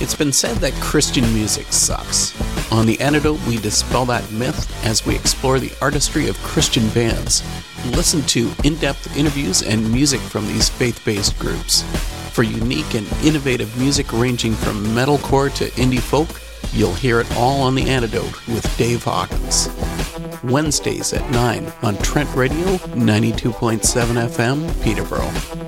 It's been said that Christian music sucks. On The Antidote, we dispel that myth as we explore the artistry of Christian bands. Listen to in depth interviews and music from these faith based groups. For unique and innovative music ranging from metalcore to indie folk, you'll hear it all on The Antidote with Dave Hawkins. Wednesdays at 9 on Trent Radio 92.7 FM, Peterborough.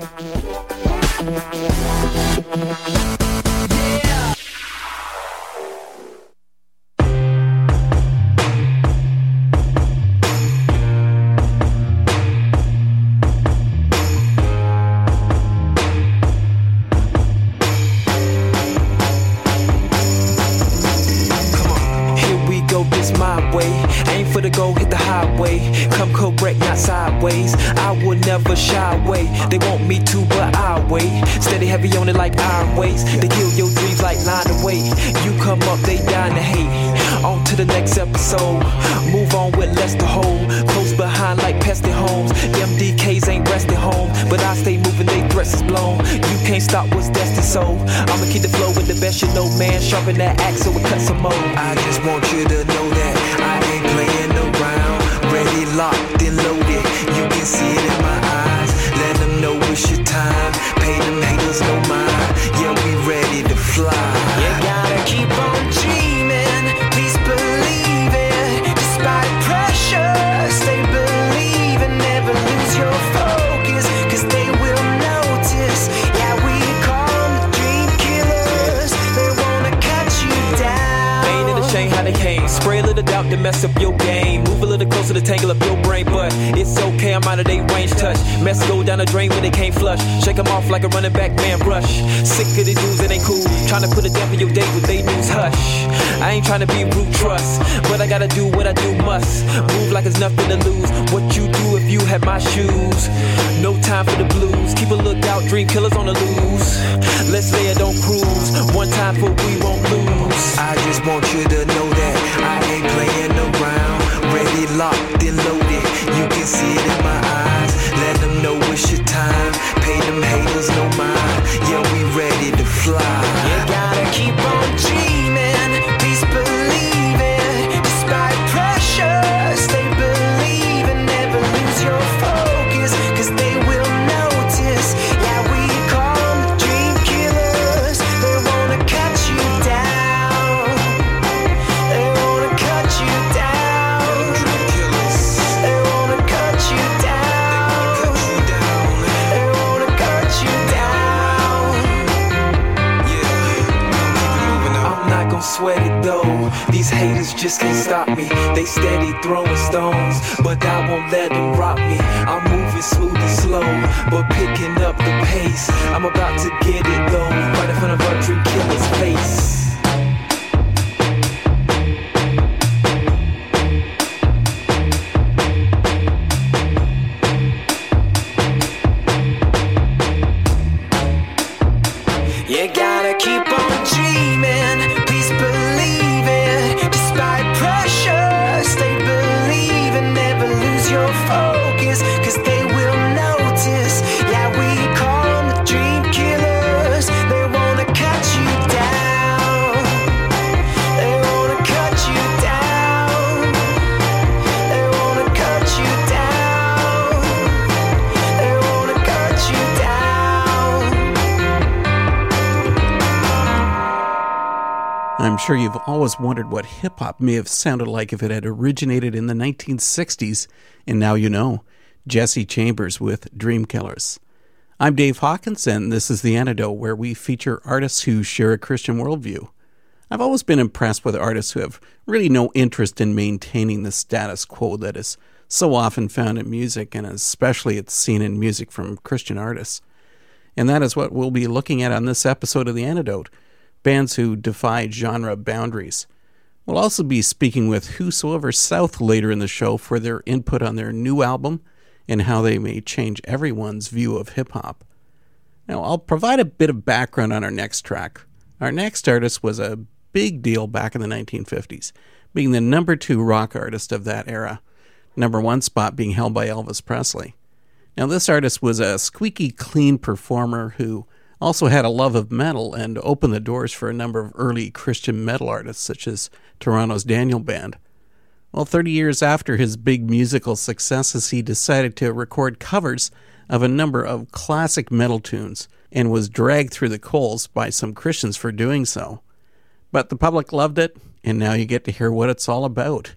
Spray a little doubt to mess up your game. Move a little closer to tangle up your brain. But it's okay, I'm out of their range touch. Mess go down the drain when they can't flush. Shake them off like a running back man brush. Sick of these dudes that ain't cool. Trying to put a damp in your date with they news hush. I ain't trying to be rude trust. But I gotta do what I do must. Move like it's nothing to lose. What you do if you had my shoes. No time for the blues. Keep a lookout, dream killers on the loose. Let's lay it, don't cruise. One time for we won't lose. I just want you to know locked, and loaded. You can see it in my eyes. Let them know it's your time. Pay them haters no mind. Yeah, we ready to fly. You gotta keep on just can't stop me. They steady throwing stones, but I won't let them rock me. I'm moving smooth and slow, but picking up the pace. I'm about to get it though, right in front of our dream killer's face. Sure you've always wondered what hip hop may have sounded like if it had originated in the 1960s, and now you know. Jesse Chambers with Dream Killers. I'm Dave Hawkins, and this is The Antidote, where we feature artists who share a Christian worldview. I've always been impressed with artists who have really no interest in maintaining the status quo that is so often found in music, and especially it's seen in music from Christian artists. And that is what we'll be looking at on this episode of The Antidote bands who defy genre boundaries. We'll also be speaking with Whosoever South later in the show for their input on their new album and how they may change everyone's view of hip hop. Now, I'll provide a bit of background on our next track. Our next artist was a big deal back in the 1950s, being the number two rock artist of that era, number one spot being held by Elvis Presley. Now, this artist was a squeaky clean performer who also had a love of metal and opened the doors for a number of early Christian metal artists, such as Toronto's Daniel Band. Well, 30 years after his big musical successes, he decided to record covers of a number of classic metal tunes and was dragged through the coals by some Christians for doing so. But the public loved it, and now you get to hear what it's all about.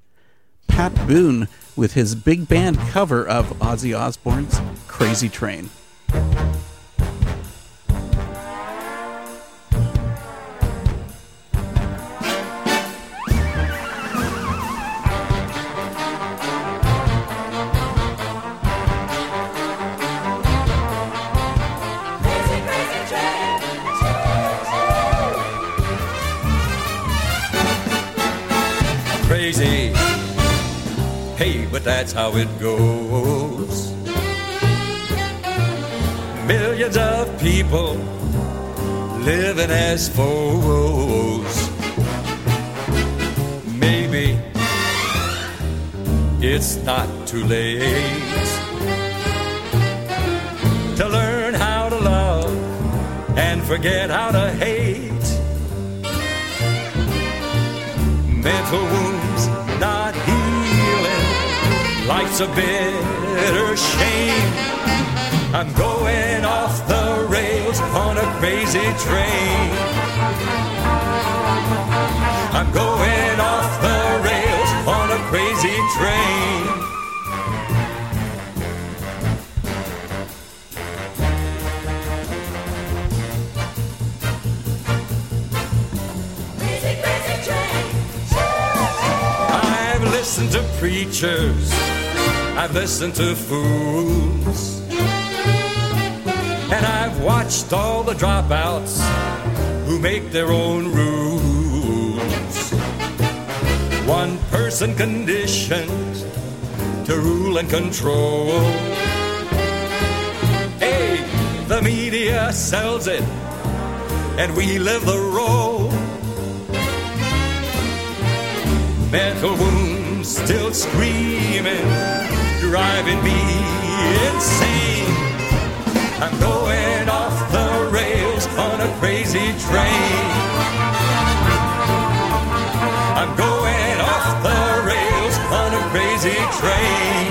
Pat Boone with his big band cover of Ozzy Osbourne's Crazy Train. That's how it goes. Millions of people living as foes. Maybe it's not too late to learn how to love and forget how to hate. Mental wounds life's a bitter shame. I'm going off the rails on a crazy train. I'm going off the rails on a crazy train. Crazy, crazy train. I've listened to preachers, I've listened to fools, and I've watched all the dropouts who make their own rules. One person conditioned to rule and control. Hey, the media sells it, and we live the role. Mental wounds still screaming, driving me insane. I'm going off the rails on a crazy train. I'm going off the rails on a crazy train.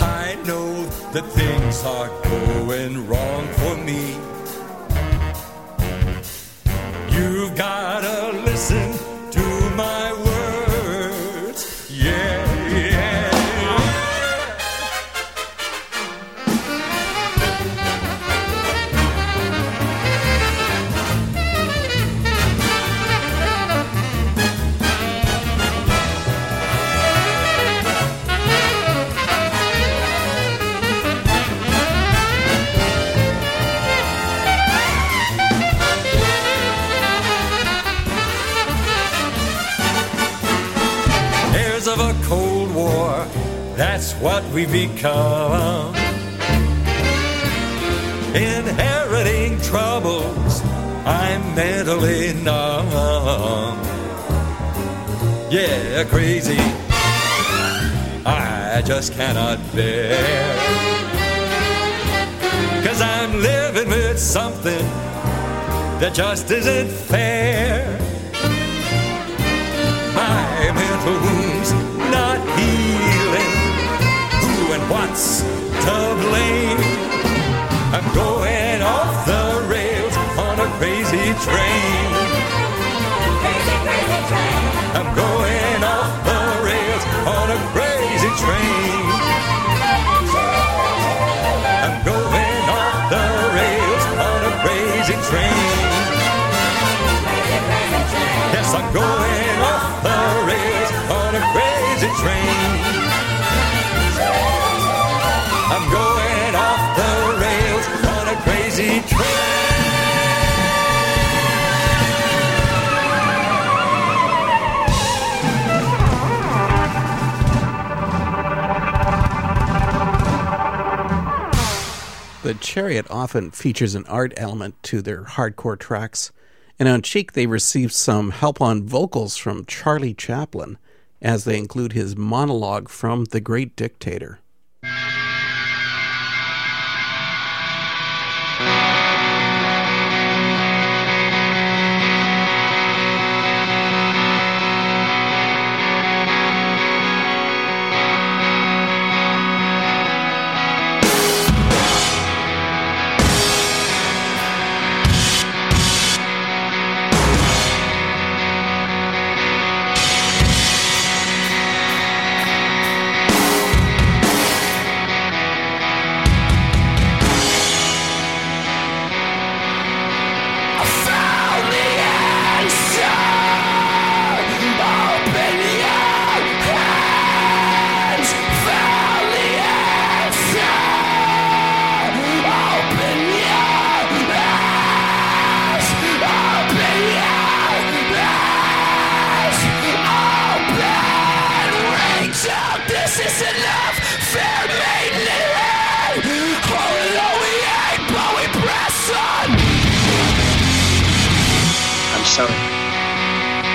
I know that things are going wrong for me. We become. Inheriting troubles, I'm mentally numb. Yeah, crazy, I just cannot bear. Cause I'm living with something that just isn't fair. What's to blame? I'm going off the rails on a crazy train. I'm going off the rails on a crazy train. I'm going off the rails on a crazy train. Yes, I'm going crazy train. The Chariot often features an art element to their hardcore tracks, And on Cheek, they received some help on vocals from Charlie Chaplin as they include his monologue from The Great Dictator.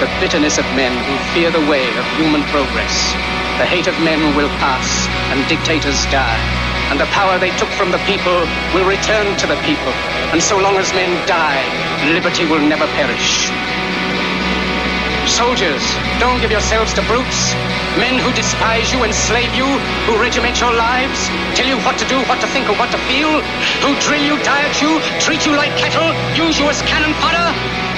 the bitterness of men who fear the way of human progress. The hate of men will pass, and dictators die. And the power they took from the people will return to the people. And so long as men die, liberty will never perish. Soldiers, don't give yourselves to brutes. Men who despise you, enslave you, who regiment your lives, tell you what to do, what to think, or what to feel, who drill you, diet you, treat you like cattle, use you as cannon fodder.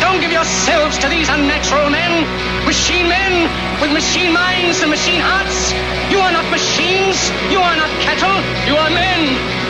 Don't give yourselves to these unnatural men, machine men with machine minds and machine hearts. You are not machines. You are not cattle. You are men.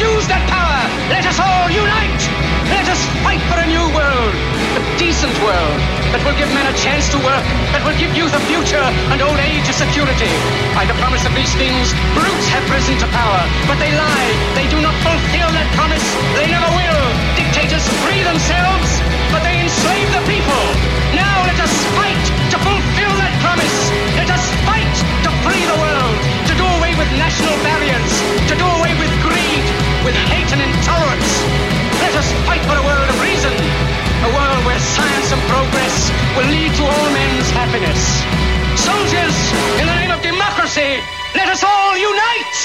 use that power. Let us all unite. Let us fight for a new world, a decent world that will give men a chance to work, that will give youth a future and old age a security. By the promise of these things, brutes have risen to power, but they lie. They do not fulfill that promise. They never will. Dictators free themselves, but they enslave the people. Now let us fight to fulfill that promise. Let us fight to free the world, to do away with national barriers, to do away with with hate and intolerance. Let us fight for a world of reason, a world where science and progress will lead to all men's happiness. Soldiers, in the name of democracy, let us all unite!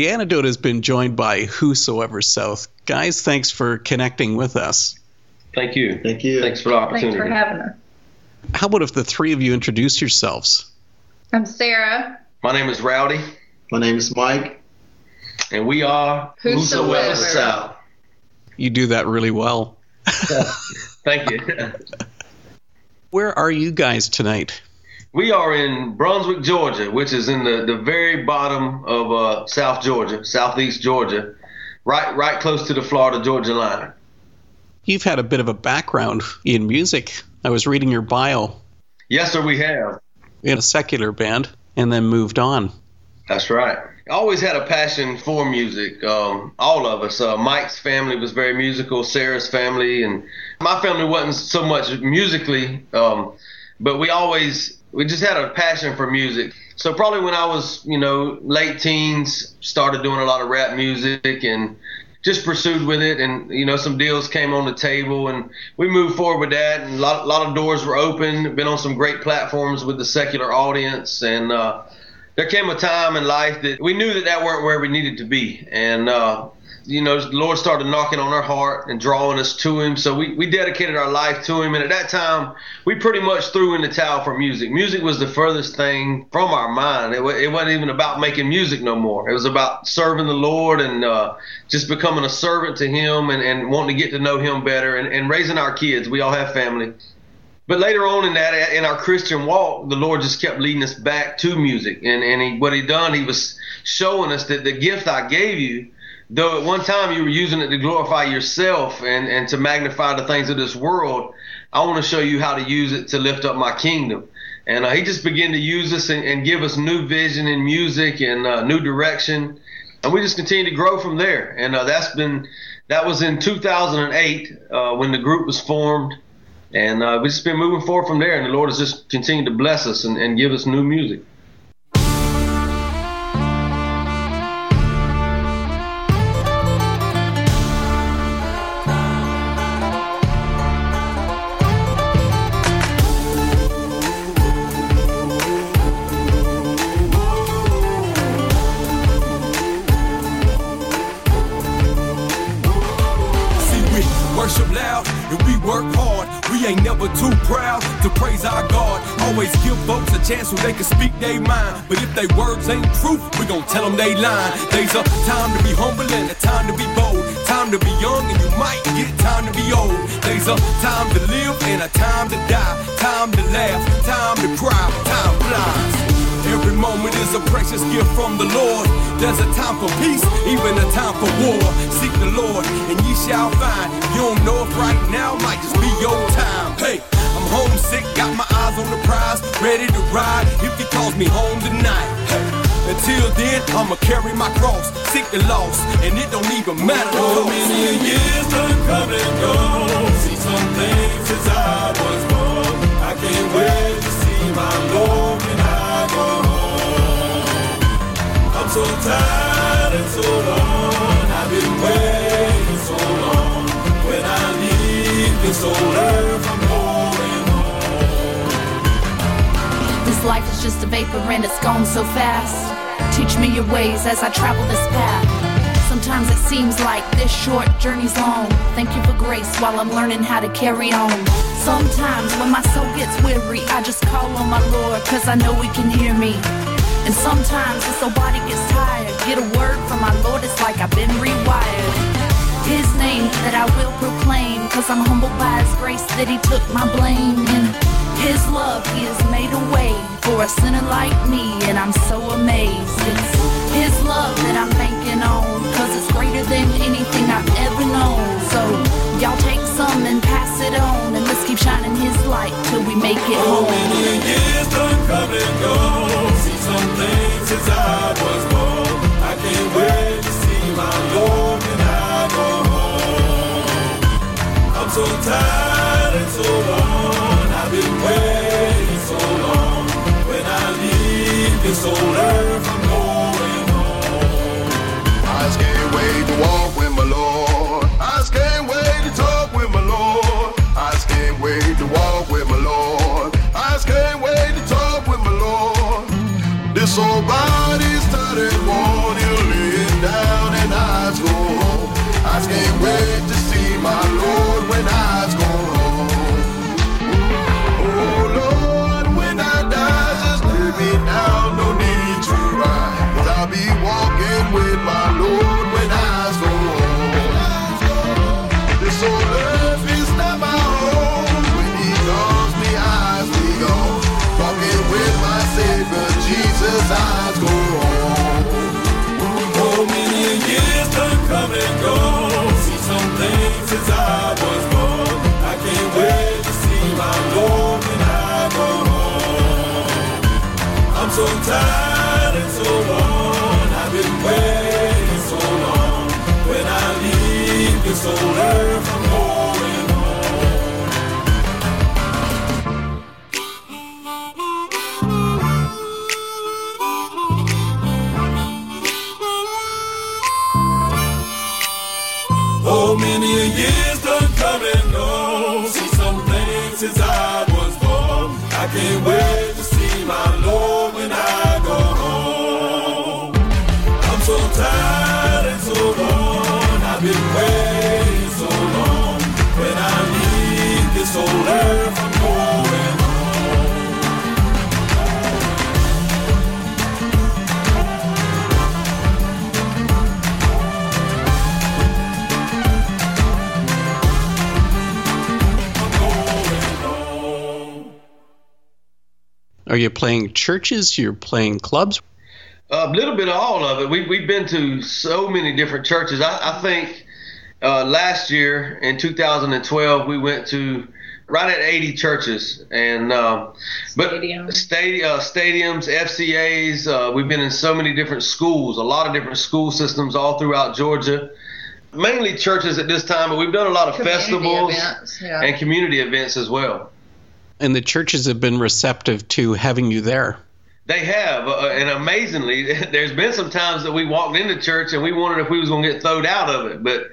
The antidote has been joined by Whosoever South. Guys, thanks for connecting with us. Thank you. Thank you. Thanks for the opportunity. Thanks for having us. How about if the three of you introduce yourselves? I'm Sarah. My name is Rowdy, My name is Mike. and we are Whosoever. South. You do that really well. Thank you. Where are you guys tonight? We are in Brunswick, Georgia, which is in the, the very bottom of uh, South Georgia, Southeast Georgia, right right close to the Florida Georgia line. You've had a bit of a background in music. I was reading your bio Yes, sir, we have. in a secular band and then moved on. That's right. I always had a passion for music. Um, all of us. Uh, Mike's family was very musical. Sarah's family, and my family wasn't so much musically, um, but we always we just had a passion for music. So probably when I was, you know, late teens, started doing a lot of rap music and just pursued with it. And you know, some deals came on the table, and we moved forward with that. And a lot, a lot of doors were open. Been on some great platforms with the secular audience, and uh, there came a time in life that we knew that that weren't where we needed to be, and uh, you know, the Lord started knocking on our heart and drawing us to Him. So we, we dedicated our life to Him, and at that time, we pretty much threw in the towel for music. Music was the furthest thing from our mind. It, it wasn't even about making music no more. It was about serving the Lord and uh, just becoming a servant to Him and, and wanting to get to know Him better and, and raising our kids. We all have family. But later on in that, in our Christian walk, the Lord just kept leading us back to music. And, and he, what he done, he was showing us that the gift I gave you, though at one time you were using it to glorify yourself and, and to magnify the things of this world, I want to show you how to use it to lift up my kingdom. And uh, he just began to use us and, and give us new vision in music and uh, new direction. And we just continue to grow from there. And uh, that's been, that was in 2008 uh, when the group was formed. And uh, we've just been moving forward from there, and the Lord has just continued to bless us and, and give us new music. Chance so they can speak their mind. But if they words ain't truth, we gon' tell them they lying. There's a time to be humble and a time to be bold. Time to be young and you might get time to be old. There's a time to live and a time to die. Time to laugh, time to cry, time flies. Every moment is a precious gift from the Lord. There's a time for peace, even a time for war. Seek the Lord, and ye shall find. You don't know if right now might just be your time. Hey, homesick, got my eyes on the prize, ready to ride if he calls me home tonight. Hey, until then, I'ma carry my cross, seek the lost, and it don't even matter. So many years done come and go. See some things since I was born. I can't wait to see my Lord when I go home. I'm so tired and so long. I've been waiting so long. When I leave this old earth, I'm Life is just a vapor and it's gone so fast. Teach me your ways as I travel this path. Sometimes it seems like this short journey's long. Thank you for grace while I'm learning how to carry on. Sometimes when my soul gets weary, I just call on my Lord, cause I know He can hear me. And sometimes this old body gets tired. Get a word from my Lord, it's like I've been rewired. His name that I will proclaim, cause I'm humbled by His grace that He took my blame. In His love, He has made a way for a sinner like me, and I'm so amazed. It's His love that I'm banking on, cause it's greater than anything I've ever known. So, y'all take some and pass it on, and let's keep shining His light till we make it home. many years done come and go. See some things since I was born. I can't wait to see my Lord when I go home. I'm so tired and so long. Been waiting so long. When I leave this old earth, since I was born. I can't wait to see my Lord when I go home. I'm so tired and so worn. I've been waiting so long. When I leave this old earth, Are you playing churches? You're playing clubs? A little bit of all of it. We, we've been to so many different churches. I, I think uh, last year in 2012 we went to right at 80 churches and um, but Stadiums. stadi- uh, stadiums, FCA's. Uh, we've been in so many different schools, a lot of different school systems all throughout Georgia. Mainly churches at this time, but we've done a lot of Community festivals events, yeah. and community events as well. And the churches have been receptive to having you there. They have, uh, and amazingly, there's been some times that we walked into church and we wondered if we was going to get thrown out of it, but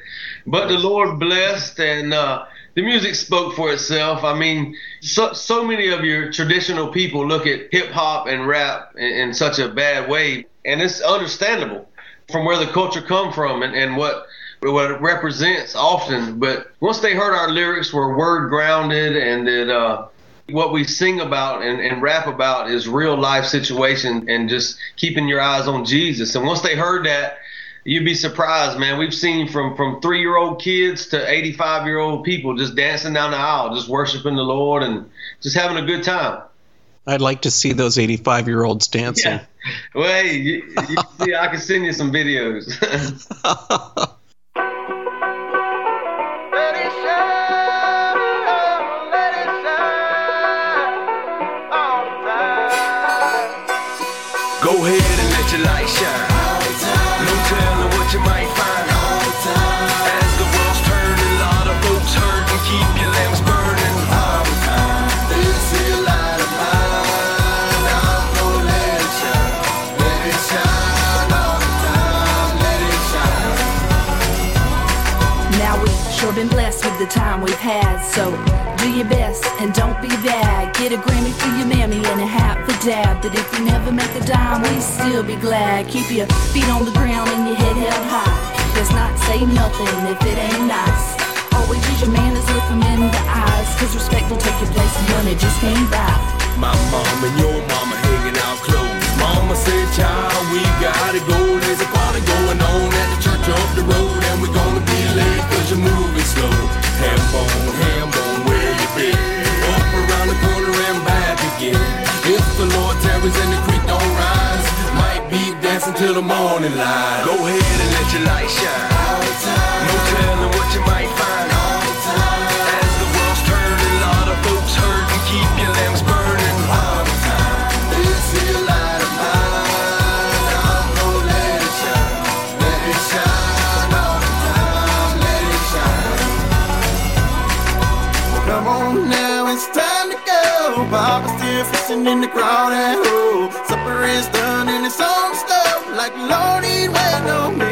but the Lord blessed and uh, the music spoke for itself. I mean, so so many of your traditional people look at hip hop and rap in, in such a bad way, and it's understandable from where the culture come from and, and what what it represents often. But once they heard our lyrics were word grounded and that uh, what we sing about and, and rap about is real life situation and just keeping your eyes on Jesus. And once they heard that, you'd be surprised, man. We've seen from from three year old kids to 85 year old people just dancing down the aisle, just worshiping the Lord and just having a good time. I'd like to see those 85 year olds dancing. Yeah. Well, hey, you, you, see, I can send you some videos. your. No telling what you might find. As the world's turning, a lot of folks hurting. Keep your lamps burning. This here light of mine, I'm gonna let it shine. Let it shine all the time. Let it shine. Now we've sure been blessed with the time we've had, so do your best and don't be bad. Get a Grammy for your mammy and a hat dad. But if you never make a dime, we still be glad. Keep your feet on the ground and your head held high. Does not say nothing if it ain't nice. Always use your manners, look them in the eyes. Cause respect will take your place and money just can't buy. My mom and your mama hanging out close. Mama said, child, we gotta go. There's a party going on at the church up the road. And we're gonna be late cause you're moving slow. Ham bone, ham bone, where you been? Up around the corner and back again. The and the creek don't rise, might be dancing till the morning light. Go ahead and let your light shine. No telling what you might find. Fishing in the crowd and oh, supper is done and it's on stove. Like Lord, he's waiting on me.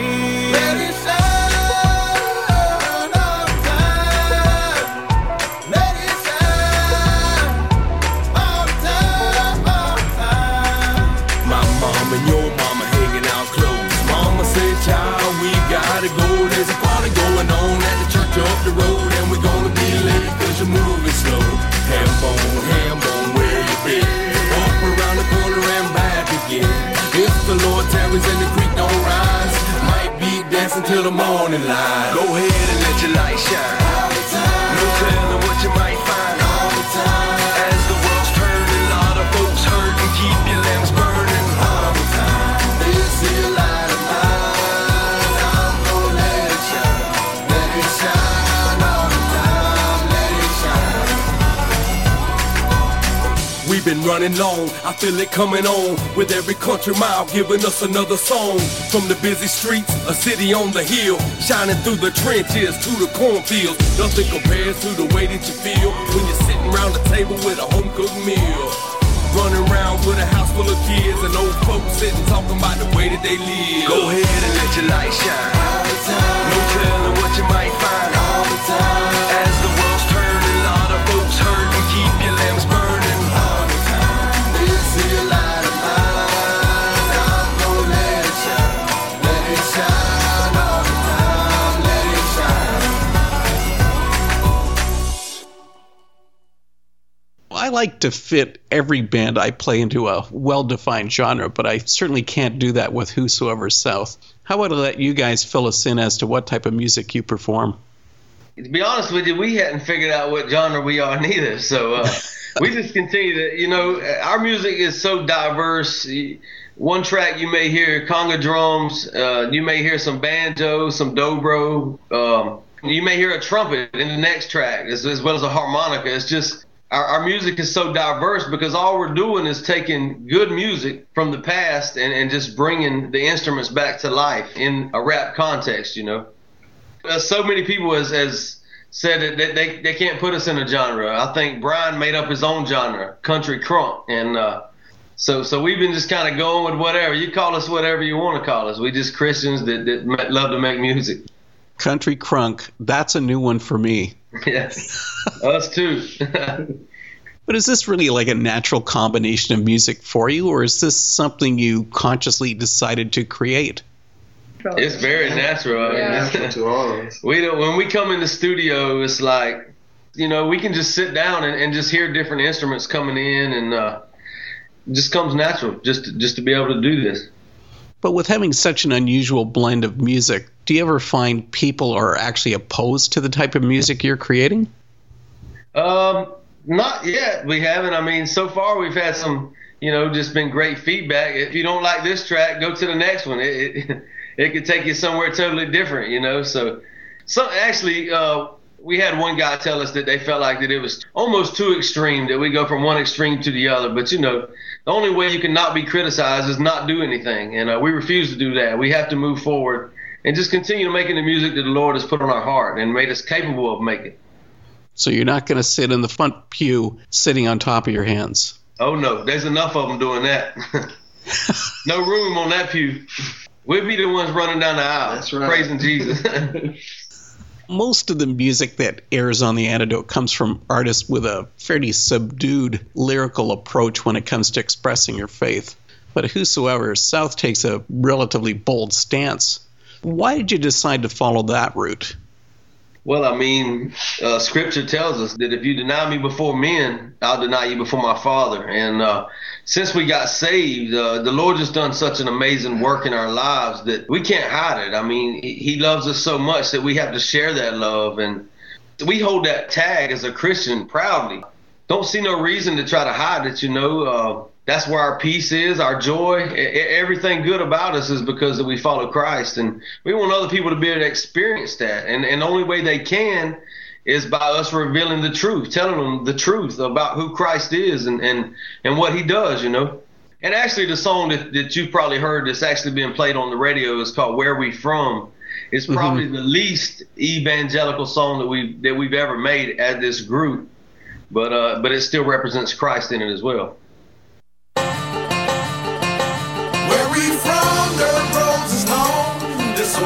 Till the morning light. Go ahead and let your light shine. No telling running long. I feel it coming on with every country mile, giving us another song. From the busy streets, a city on the hill, shining through the trenches to the cornfields. Nothing compares to the way that you feel when you're sitting around the table with a home cooked meal. Running around with a house full of kids and old folks sitting talking about the way that they live. Go ahead and let your light shine. No telling what you might find. As the world's turning, a I like to fit every band I play into a well defined genre, but I certainly can't do that with Whosoever South. How about I let you guys fill us in as to what type of music you perform? To be honest with you, we hadn't figured out what genre we are neither. So uh, we just continue to, you know, our music is so diverse. One track you may hear conga drums, uh, you may hear some banjo, some dobro, um, you may hear a trumpet in the next track, as, as well as a harmonica. It's just our, our, music is so diverse because all we're doing is taking good music from the past and, and just bringing the instruments back to life in a rap context, you know. Uh, so many people has, has said that they, they, they can't put us in a genre. I think Brian made up his own genre, country crunk, and uh, so so we've been just kind of going with whatever you call us, whatever you want to call us. We just Christians that, that love to make music. Country crunk, that's a new one for me. Yes, us too. but is this really like a natural combination of music for you, or is this something you consciously decided to create? It's very natural. Yeah. natural to all of us. We don't, when we come in the studio, it's like, you know, we can just sit down and, and just hear different instruments coming in, and uh, just comes natural just to, just to be able to do this. But with having such an unusual blend of music, do you ever find people are actually opposed to the type of music you're creating? Um, not yet. We haven't. I mean, so far we've had some, you know, just been great feedback. If you don't like this track, go to the next one. It it, it could take you somewhere totally different, you know. So, so actually, uh, we had one guy tell us that they felt like that it was almost too extreme that we go from one extreme to the other. But you know, the only way you can not be criticized is not do anything, and uh, we refuse to do that. We have to move forward and just continue making the music that the Lord has put on our heart and made us capable of making. So you're not going to sit in the front pew sitting on top of your hands. Oh no, there's enough of them doing that. no room on that pew. We'll be the ones running down the aisle, That's right. praising Jesus. Most of the music that airs on the antidote comes from artists with a fairly subdued lyrical approach when it comes to expressing your faith. But whosoever, South takes a relatively bold stance. Why did you decide to follow that route? Well, I mean, uh, Scripture tells us that if you deny me before men, I'll deny you before my Father. And uh, since we got saved, uh, the Lord just done such an amazing work in our lives that we can't hide it. I mean, He loves us so much that we have to share that love, and we hold that tag as a Christian proudly. Don't see no reason to try to hide it. You know, uh, that's where our peace is, our joy, everything good about us is because that we follow Christ, and we want other people to be able to experience that. And and the only way they can is by us revealing the truth, telling them the truth about who Christ is and and and what He does. You know. And actually, the song that, that you've probably heard that's actually being played on the radio is called "Where We From." It's probably mm-hmm. the least evangelical song that we that we've ever made at this group, but uh, but it still represents Christ in it as well.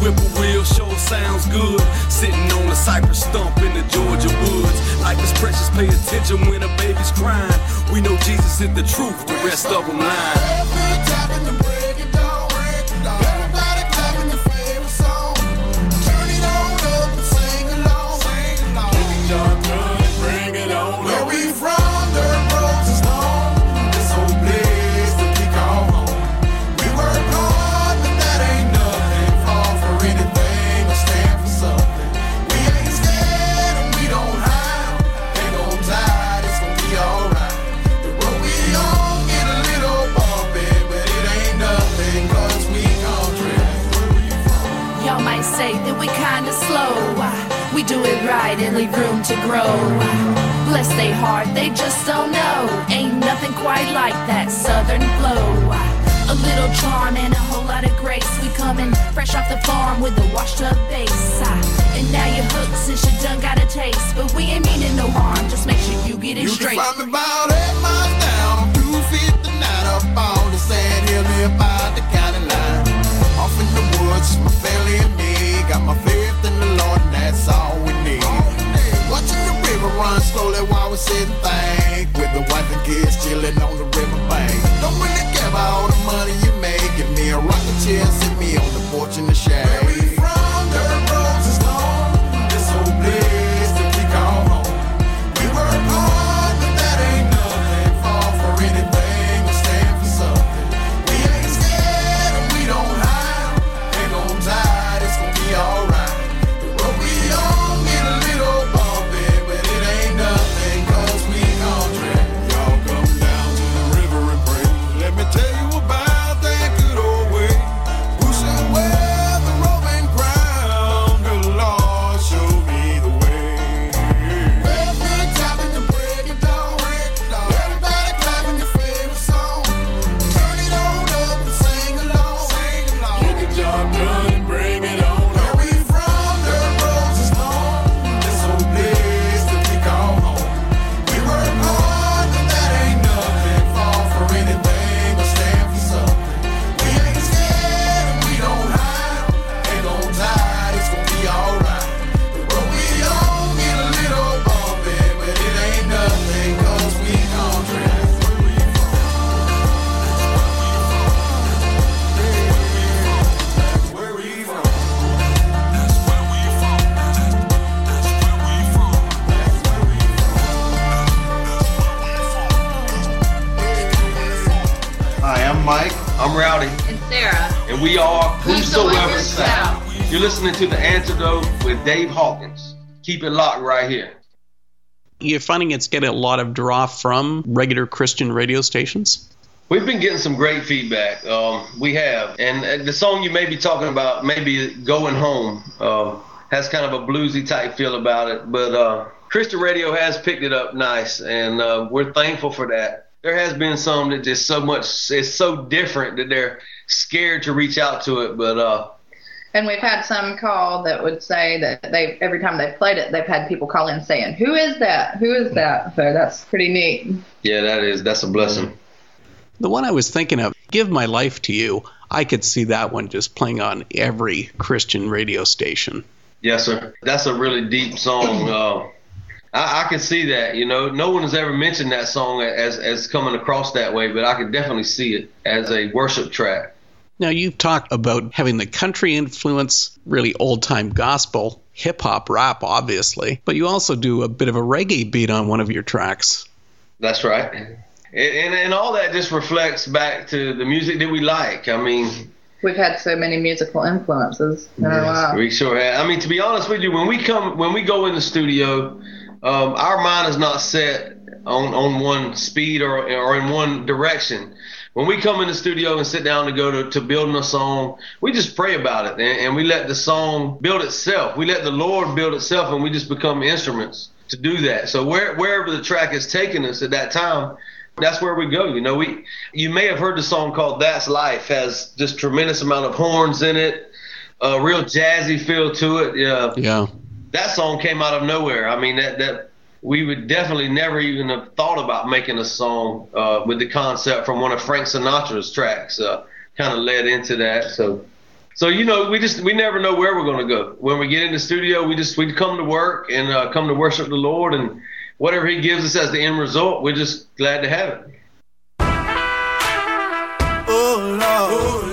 whippoorwill sure sounds good. Sitting on a cypress stump in the Georgia woods. Like it's precious, pay attention when a baby's crying. We know Jesus is the truth, the rest of them lying. Kinda slow. We do it right and leave room to grow. Bless they heart, they just don't know. Ain't nothing quite like that southern flow. A little charm and a whole lot of grace. We coming fresh off the farm with a washed up bass. And now you're hooked since you done got a taste. But we ain't meaning no harm, just make sure you get it You straight. can find me about eight miles down on 259 up the sand hill by the county line. Off in the woods, my family and me got my slowly while we sit and think, with the wife and kids chilling on the river bank. Don't care about all the money you make. Give me a rocking chair, sit me on the porch in the shade. You're listening to The Antidote with Dave Hawkins. Keep it locked right here. You're finding it's getting a lot of draw from regular Christian radio stations? We've been getting some great feedback. Um, we have. And uh, the song you may be talking about, maybe Going Home, uh, has kind of a bluesy type feel about it. But uh, Christian radio has picked it up nice, and uh, we're thankful for that. There has been some that just so much, it's so different that they're scared to reach out to it. But uh, And we've had some call that would say that they every time they've played it, they've had people call in saying, "Who is that? Who is that?" So that's pretty neat. yeah, that is, that's a blessing. The one I was thinking of, Give My Life to You, I could see that one just playing on every Christian radio station. Yes, sir. That's a really deep song. Uh, I, I can see that. You know, no one has ever mentioned that song as as coming across that way, but I can definitely see it as a worship track. Now, you've talked about having the country influence, really old time gospel, hip hop, rap, obviously, but you also do a bit of a reggae beat on one of your tracks. That's right. And, and and all that just reflects back to the music that we like. I mean, We've had so many musical influences in our. We sure have. I mean, to be honest with you, when we come, when we go in the studio, um, our mind is not set on on one speed or or in one direction. When we come in the studio and sit down to go to, to building a song, we just pray about it and, and we let the song build itself. We let the Lord build itself, and we just become instruments to do that. So where, wherever the track is taking us at that time, that's where we go. You know, we you may have heard the song called "That's Life" has this tremendous amount of horns in it, a real jazzy feel to it. Yeah, Yeah. that song came out of nowhere. I mean, that that we would definitely never even have thought about making a song uh, with the concept from one of Frank Sinatra's tracks. Uh, kind of led into that. So, so you know, we just we never know where we're going to go. When we get in the studio, we just we come to work and uh, come to worship the Lord, and whatever He gives us as the end result, we're just glad to have it. Oh Lord,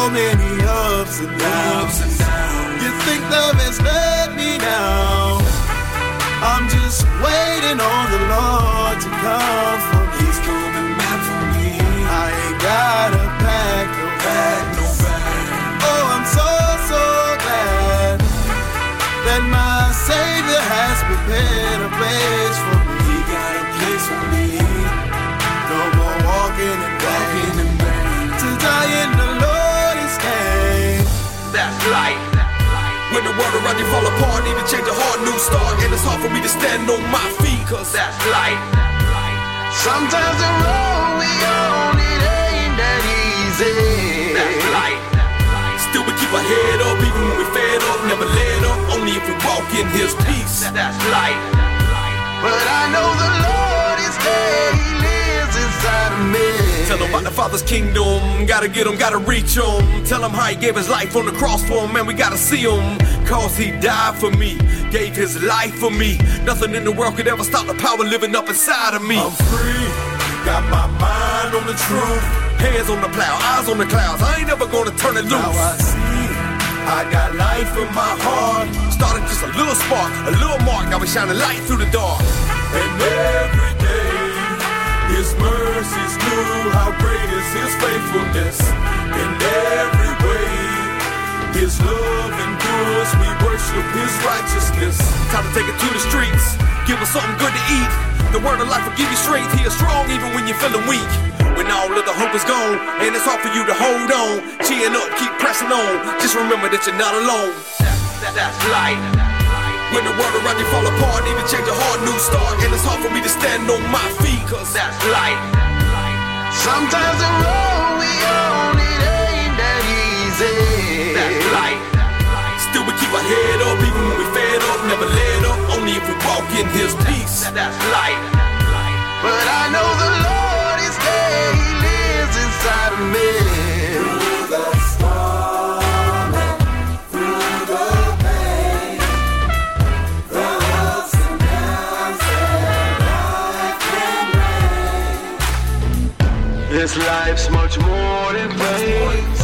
so many ups and downs. You think love has let me down? I'm just waiting on the Lord to come for me. When the world around you fall apart, need to change a hard new start. And it's hard for me to stand on my feet, cause that's life. Sometimes the road we on it ain't that easy. That's life. Still we keep our head up, even when we fed up, never let up. Only if we walk in his peace. That's life. But I know the Lord is there. He lives inside of me. Tell them about the Father's kingdom. Gotta get him, gotta reach him. Tell him how he gave his life on the cross for him, man. We gotta see him. Cause he died for me, gave his life for me. Nothing in the world could ever stop the power living up inside of me. I'm free. Got my mind on the truth. Hands on the plow, eyes on the clouds. I ain't never gonna turn it loose. Now. I see. I got life in my heart. Started just a little spark, a little mark. Now we shining light through the dark. And every day, His mercies new. How great is His faithfulness in every way. His love endures. We worship His righteousness. Time to take it to the streets. Give us something good to eat. The word of life will give you strength. He is strong even when you're feeling weak. When all of the hope is gone, and it's hard for you to hold on. Cheering up, keep pressing on. Just remember that you're not alone. That, that's life. When the world around you fall apart, need to change a hard new start. And it's hard for me to stand on my feet, cause that's life. Sometimes the road we on it ain't that easy. That's life. Still we keep our head up, even when we fed up, never let up. Only if we walk in his peace. That's life. But I know the Lord is there. He lives inside of me. This life's much more than pains.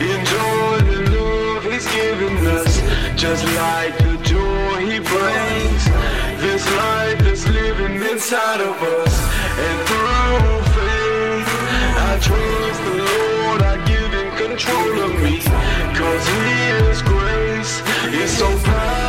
Enjoy the love He's given us, just like the joy He brings. This life is living inside of us, and through faith, I trust the Lord. I give Him control of me, cause His grace is so powerful.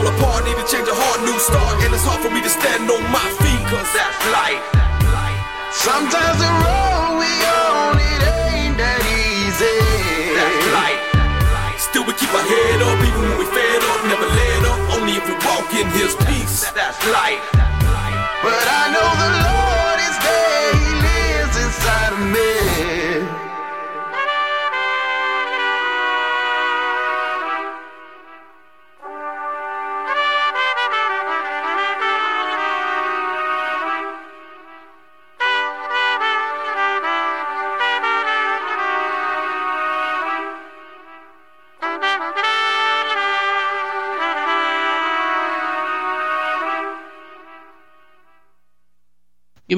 Fall apart, need to change a hard new start. And it's hard for me to stand on my feet, cause that's life. Sometimes the road we on it ain't that easy. That's life. Still we keep our head up, even when we fed up, never let up. Only if we walk in his peace. That's life. But I know the Lord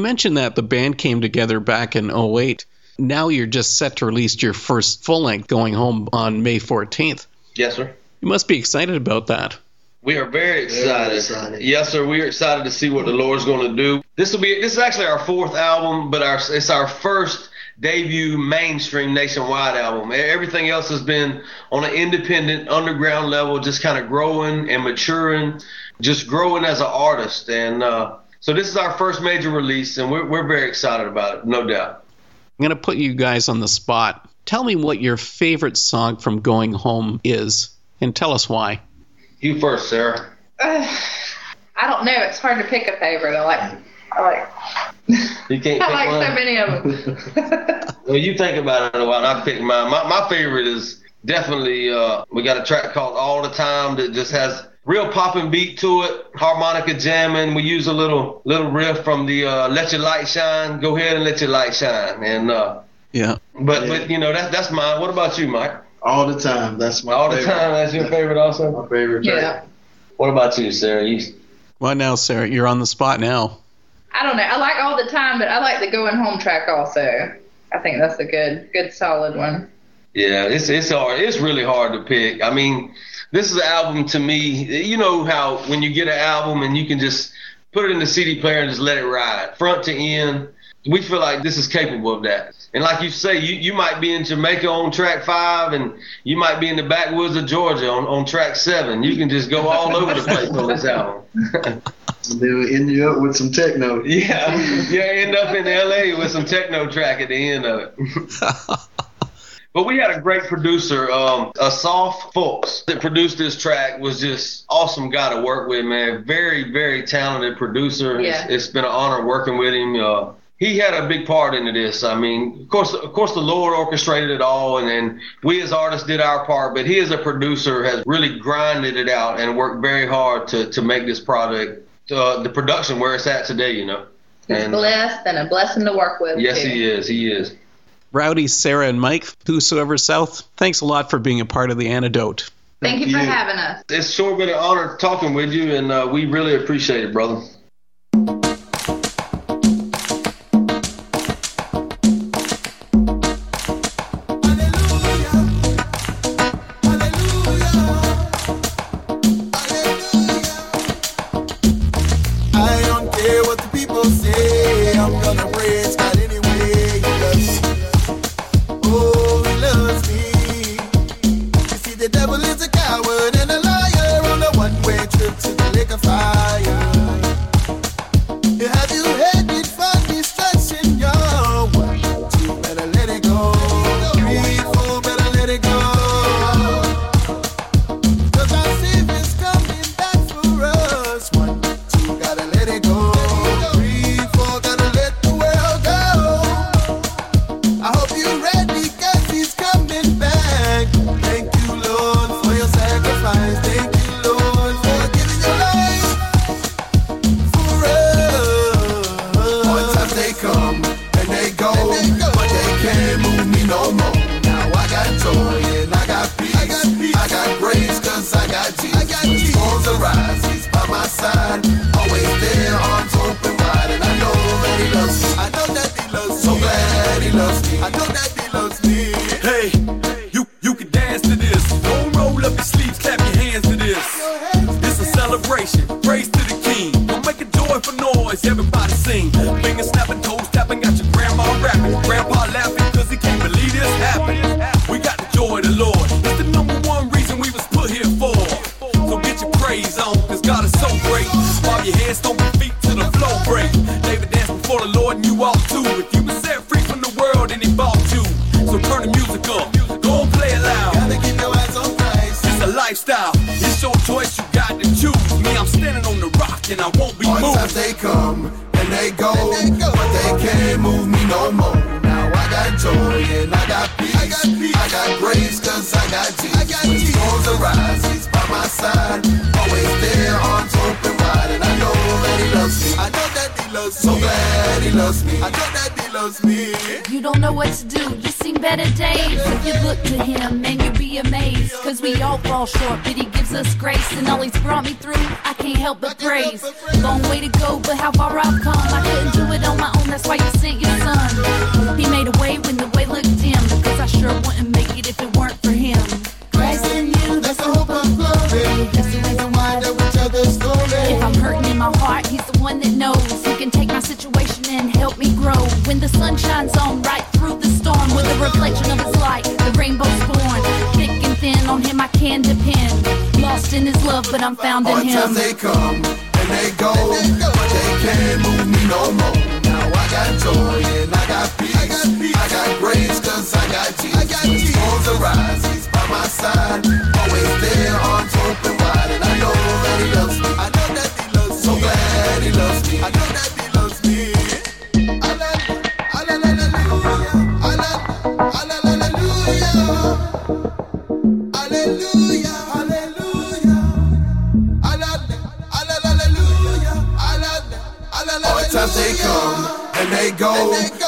mentioned that the band came together back in 08. Now you're just set to release your first full length going home on May 14th. Yes, sir. You must be excited about that. We are very excited. Yes, sir. We are excited to see what the Lord's going to do. This will be. This is actually our fourth album, but our it's our first debut mainstream nationwide album. Everything else has been on an independent underground level, just kind of growing and maturing, just growing as an artist. And uh, so this is our first major release, and we're we're very excited about it, no doubt. I'm going to put you guys on the spot. Tell me what your favorite song from Going Home is, and tell us why. You first, Sarah. Uh, I don't know. It's hard to pick a favorite. I like. I like. You can't I like one. so many of them. Well, you think about it a while. and I pick mine. My, my favorite is definitely uh, we got a track called All the Time that just has real popping beat to it, harmonica jamming. We use a little little riff from the uh, Let Your Light Shine. Go ahead and let your light shine. And uh, Yeah. but Yeah. but you know that that's mine. What about you, Mike? All the time. That's my All the time. That's your favorite also. My favorite track. Yeah. What about you, Sarah? You Well, now, Sarah, you're on the spot now. I don't know. I like all the time, but I like the going home track also. I think that's a good, good, solid one. Yeah, it's it's hard. It's really hard to pick. I mean, this is an album to me. You know how when you get an album and you can just put it in the CD player and just let it ride, front to end. We feel like this is capable of that. And like you say, you, you might be in Jamaica on track five, and you might be in the backwoods of Georgia on, on track seven. You can just go all over the place on this album. And then end you up with some techno. Yeah, you end up in LA with some techno track at the end of it. But we had a great producer, um, a soft folks that produced this track was just awesome guy to work with, man. Very, very talented producer. Yeah. It's, it's been an honor working with him. Uh, he had a big part into this. I mean, of course, of course, the Lord orchestrated it all, and then we as artists did our part. But he, as a producer, has really grinded it out and worked very hard to to make this product, uh, the production where it's at today. You know. He's And- blessed and a blessing to work with. Yes, too. he is. He is. Rowdy, Sarah, and Mike, whosoever South, thanks a lot for being a part of the antidote. Thank you for you. having us. It's sure been an honor talking with you, and uh, we really appreciate it, brother. Noise, everybody sing. Fingers snapping, toes tapping, got your grandma rapping, grandpa laughing move me no more. Now I got joy and I got peace. I got, peace. I got grace cause I got Jesus. I got when storms arise, he's by my side. Always there, arms open wide. And I know that he loves me. I know that he loves me. So glad he loves me. I know that he loves me. You don't know what to do, you seen better days. If you look to him, man, you'll be amazed. Cause we all fall short, but he gives us grace. And all he's brought me through, I can't help but praise. Long way to go, but how far I've come. I couldn't do that's why you sent your son. He made a way when the way looked dim. Because I sure wouldn't make it if it weren't for him. Christ in you, that's the hope of glory. That's the reason why That we tell the story. if I'm hurting in my heart, he's the one that knows. He can take my situation and help me grow. When the sun shines on right through the storm, with a reflection of his light, the rainbow's born. Thick and thin, on him I can depend. Lost in his love, but I'm found in One time him. they come and they go, but they can't move me no more got joy and I got peace. I got, peace. I got grace cause I got Jesus. I got Jesus. Storms arise, he's by my side. Always there, arms open wide. And I know that he loves me. I know that he loves me. So glad he loves me. I know that he loves me. Hallelujah. Hallelujah. Hallelujah. Hallelujah. All times they come they go,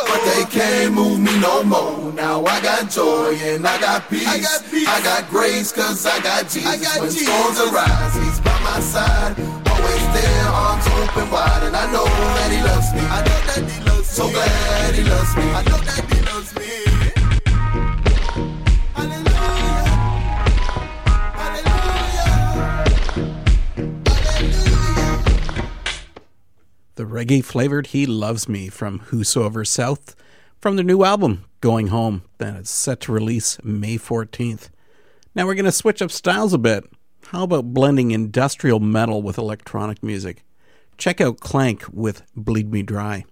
but they can't move me no more. Now I got joy and I got peace. I got, grace cause I got Jesus. when storms arise, he's by my side. Always there, arms open wide, and I know that he loves me. I know that he loves me. So glad he loves me. I know that reggae flavored He Loves Me from Whosoever South from their new album, Going Home, that is set to release May 14th. Now we're going to switch up styles a bit. How about blending industrial metal with electronic music? Check out Klank with Bleed Me Dry.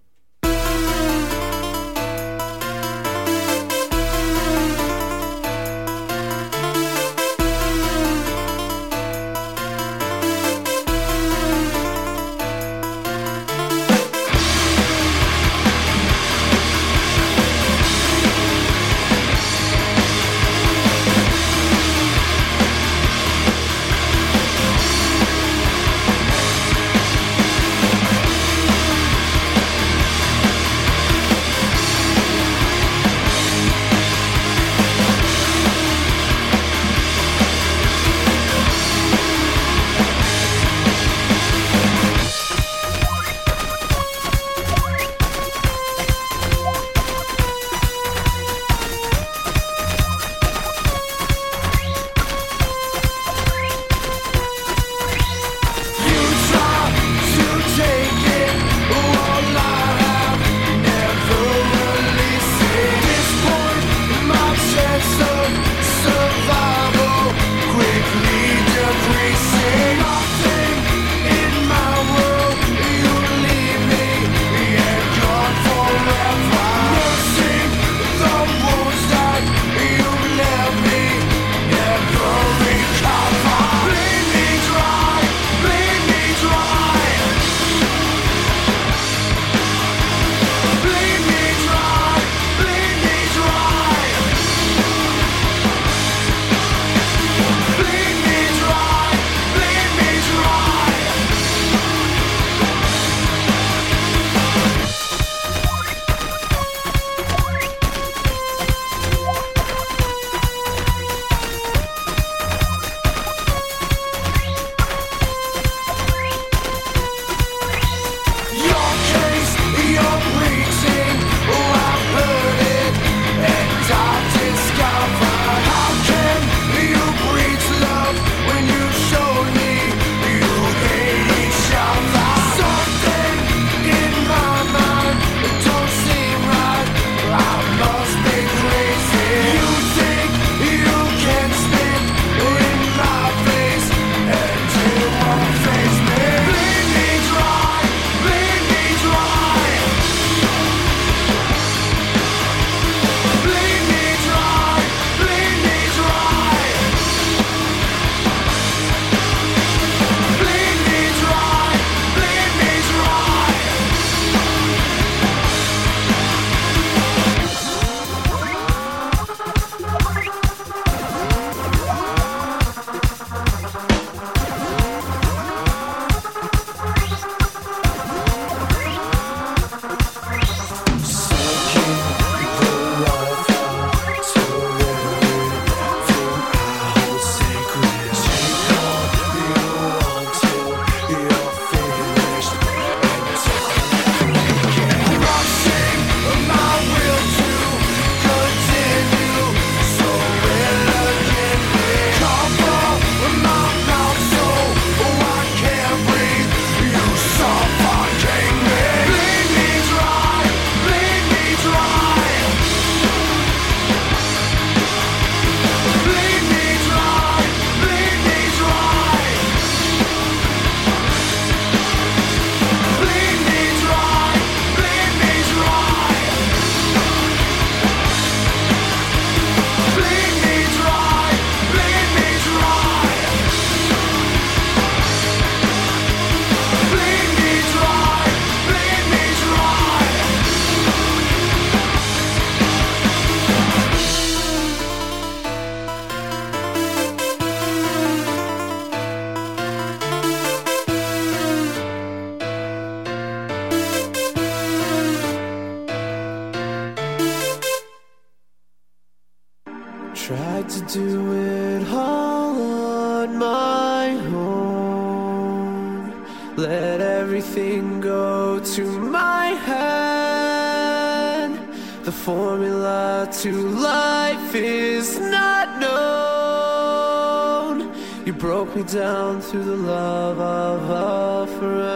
A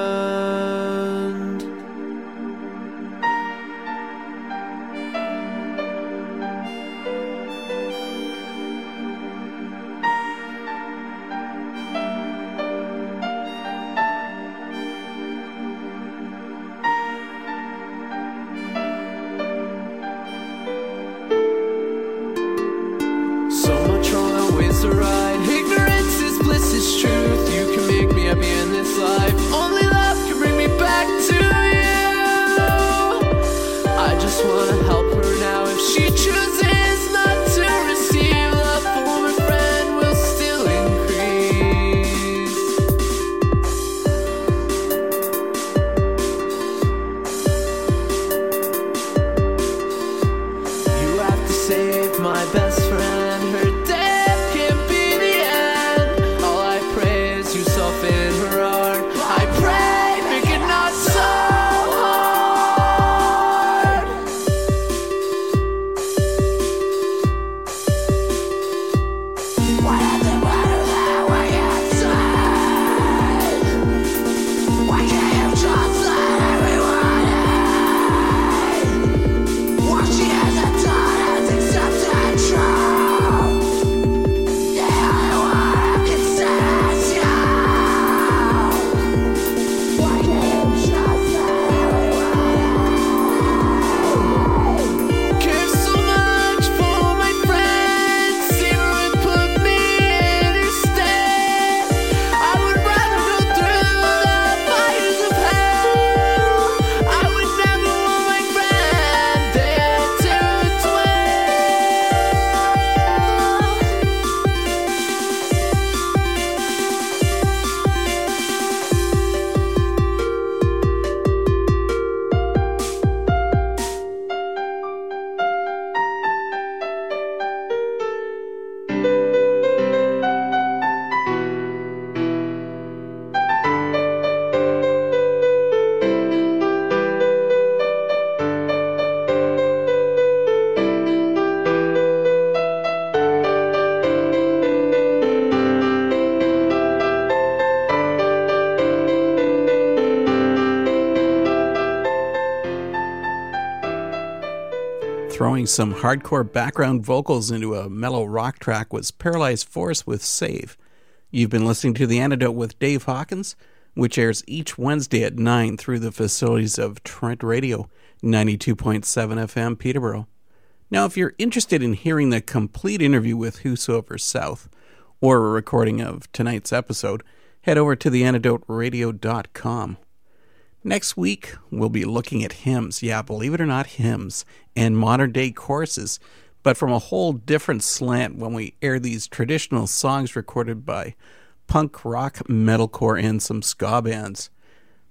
some hardcore background vocals into a mellow rock track was Paralyzed Force with Save. You've been listening to The Antidote with Dave Hawkins, which airs each Wednesday at 9 through the facilities of Trent Radio, 92.7 FM, Peterborough. Now, if you're interested in hearing the complete interview with Whosoever South, or a recording of tonight's episode, head over to theantidoteradio.com. Next week, we'll be looking at hymns. Yeah, believe it or not, hymns and modern day choruses, but from a whole different slant when we air these traditional songs recorded by punk, rock, metalcore, and some ska bands.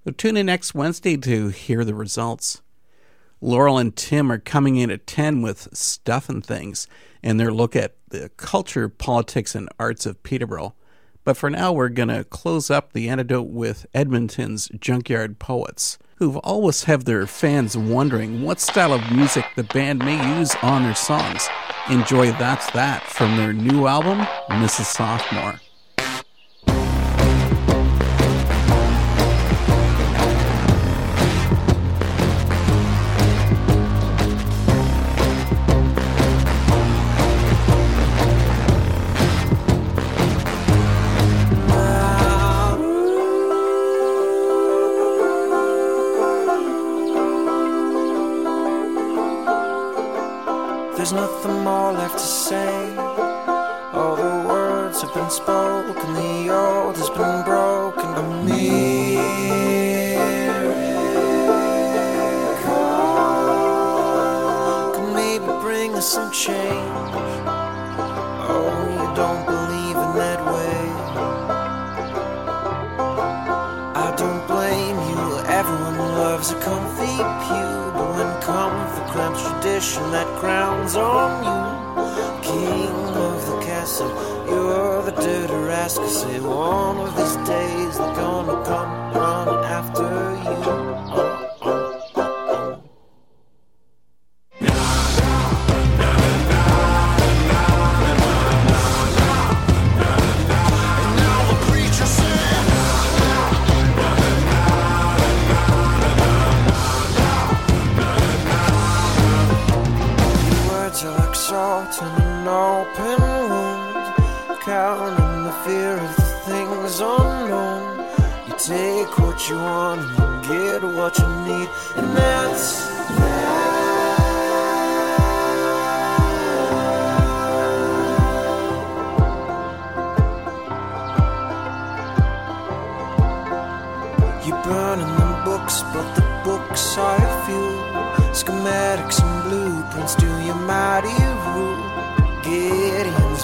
So tune in next Wednesday to hear the results. Laurel and Tim are coming in at 10 with Stuff and Things and their look at the culture, politics, and arts of Peterborough. But for now, we're going to close up the antidote with Edmonton's Junkyard Poets, who've always have their fans wondering what style of music the band may use on their songs. Enjoy That's That from their new album, Mrs. Sophomore.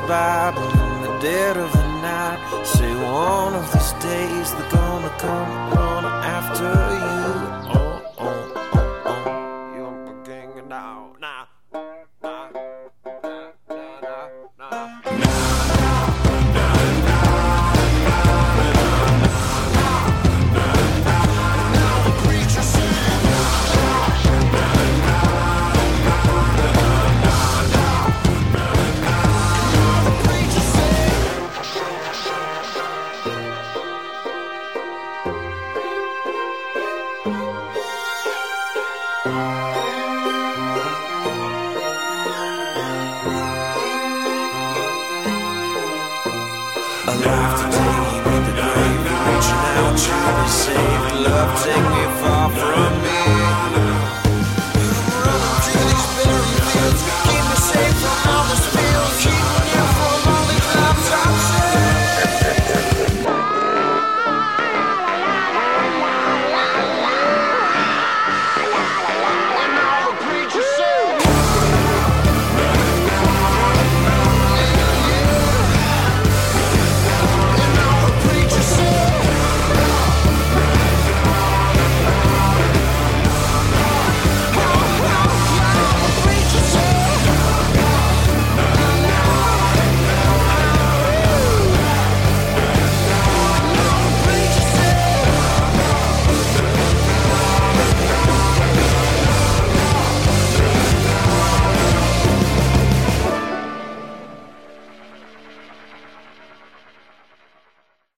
Bible in the dead of the night. Say one of these days they're gonna come running after you.